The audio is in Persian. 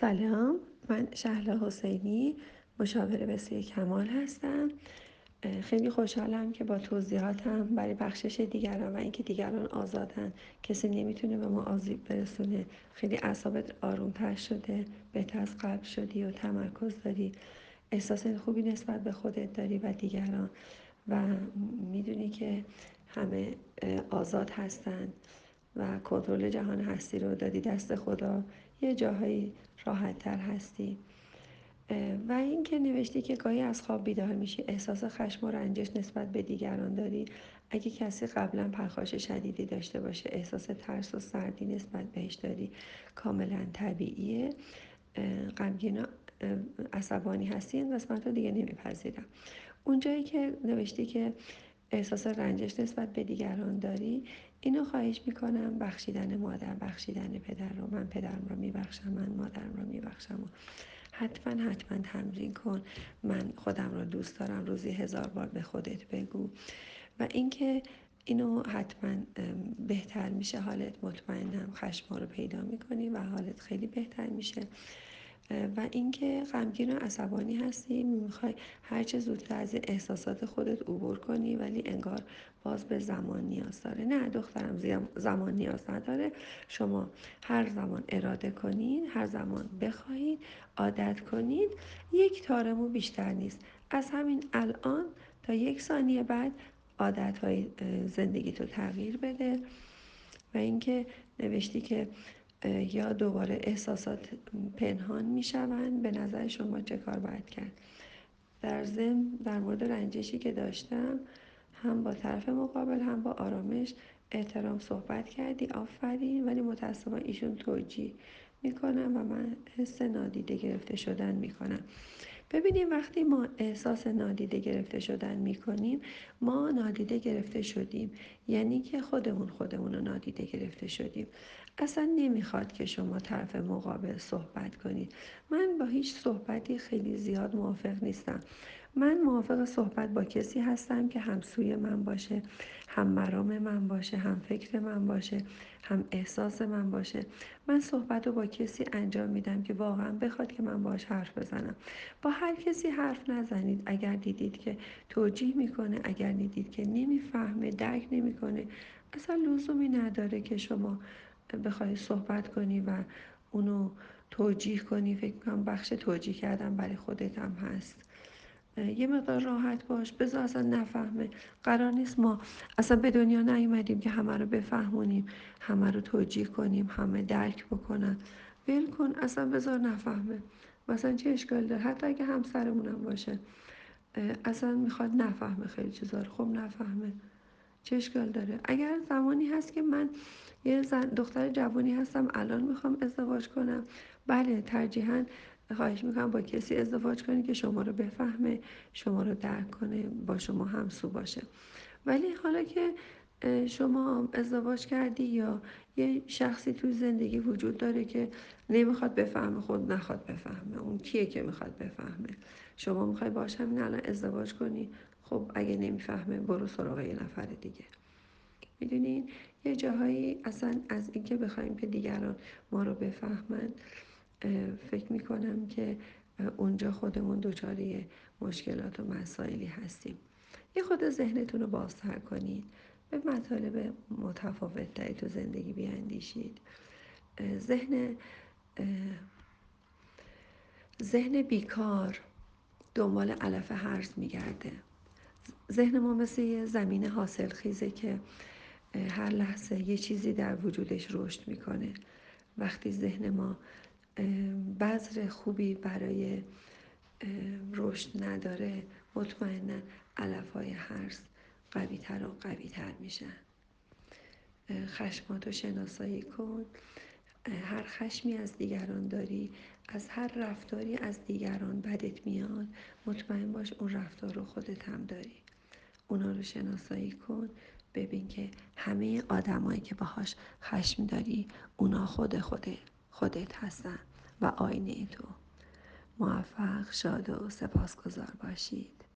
سلام. من شهلا حسینی مشاور بسیار کمال هستم. خیلی خوشحالم که با توضیحاتم برای بخشش دیگران و اینکه دیگران آزادن کسی نمی‌تونه به ما آزیب برسونه. خیلی اعصابت آرومتر شده بهتر از قبل شدی و تمرکز داری. احساس خوبی نسبت به خودت داری و دیگران. و می‌دونی که همه آزاد هستن. و کنترل جهان هستی رو دادی دست خدا یه جاهایی راحت تر هستی و اینکه نوشتی که گاهی از خواب بیدار میشی احساس خشم و رنجش نسبت به دیگران داری. اگه کسی قبلا پرخاش شدیدی داشته باشه احساس ترس و سردی نسبت بهش داری. کاملا طبیعیه. غمگین عصبانی هستی این قسمت رو دیگه نمیپذیرم. اونجایی که نوشتی که احساس رنجش نسبت به دیگران داری؟ اینو خواهش می‌کنم. بخشیدن مادر بخشیدن پدر رو. من پدرم رو میبخشم من مادرم رو میبخشم. و حتما حتما تمرین کن. من خودم رو دوست دارم. روزی هزار بار به خودت بگو. و اینکه اینو حتما بهتر میشه. حالت مطمئنم خشم رو پیدا می‌کنی و حالت خیلی بهتر میشه. و اینکه غمگین و عصبانی هستی می‌خوای هرچه زودتر از احساسات خودت عبور کنی ولی انگار باز به زمان نیاز داره. نه دخترم زمان نیاز نداره. شما هر زمان اراده کنید هر زمان بخواهید عادت کنید یک تارمو بیشتر نیست. از همین الان تا یک ثانیه بعد عادت های زندگی تو تغییر بده. و اینکه نوشتی که یا دوباره احساسات پنهان می‌شوند. به نظر شما چه کار باید کرد؟ در ضمن در مورد رنجشی که داشتم هم با طرف مقابل هم با آرامش احترام صحبت کردی آفرین. ولی متاسفانه ایشون توجیه می‌کنم و من حس نادیده گرفته شدن می‌کنم. ببینیم وقتی ما احساس نادیده گرفته شدن می‌کنیم ما نادیده گرفته شدیم. یعنی که خودمون خودمون رو نادیده گرفته شدیم. اصلا نمی‌خواد که شما طرف مقابل صحبت کنید. من با هیچ صحبتی خیلی زیاد موافق نیستم. من موافق صحبت با کسی هستم که همسوی من باشه هم مرام من باشه هم فکر من باشه هم احساس من باشه. من صحبت رو با کسی انجام میدم که واقعا بخواد که من باش حرف بزنم. با هر کسی حرف نزنید. اگر دیدید که توجیه می‌کنه اگر دیدید که نمی‌فهمه درک نمی‌کنه اصلا لزومی نداره که شما بخوای صحبت کنی و اونو توجیه کنی. فکر کنم بخش توجیه کردن برای خودت هم هست. یه مقدار راحت باش بذار اصلا نفهمه. قرار نیست ما اصلا به دنیا نیومدیم که همه رو بفهمونیم همه رو توجیه کنیم همه درک بکنن. ول کن اصلا بذار نفهمه. مثلا چه اشکال داره؟ حتی اگه همسرمونم باشه اصلا می‌خواد نفهمه خیلی چیزا رو. خب نفهمه. چه اشکال داره؟ اگر زمانی هست که من یه زن دختر جوانی هستم الان می‌خوام ازدواج کنم. بله ترجیحاً خواهش می‌کنم با کسی ازدواج کنی که شما رو بفهمه شما رو درک کنه با شما همسو باشه. ولی حالا که شما ازدواج کردی یا یه شخصی توی زندگی وجود داره که نمی‌خواد بفهمه خود نخواد بفهمه. اون کیه که می‌خواد بفهمه؟ شما می‌خوای باش همین الان ازدواج کنی؟ خب اگه نمی‌فهمه برو سراغ یه نفر دیگه. می‌دونین؟ یه جاهایی اصلا از اینکه بخوایم که دیگران ما رو بفهمن فکر می‌کنم که اونجا خودمون دچاری مشکلات و مسائلی هستیم. یه خود ذهنتون رو بازتر کنید به مطالب متفاوت تری تو زندگی بیاندیشید. ذهن ذهن بیکار دنبال علف هرز میگرده. ذهن ما مثل یه زمین حاصل خیزه که هر لحظه یه چیزی در وجودش رشد می‌کنه. وقتی ذهن ما بذر خوبی برای رشد نداره. مطمئنا علف های هرز قوی تر و قوی تر میشن خشماتو شناسایی کن. هر خشمی از دیگران داری از هر رفتاری از دیگران بدت میاد. مطمئن باش اون رفتار رو خودت هم داری. اونا رو شناسایی کن. ببین که همه آدمایی که باهاش خشم داری اونا خود خود خودت هستن و آینه تو. موفق شاد و سپاسگزار باشید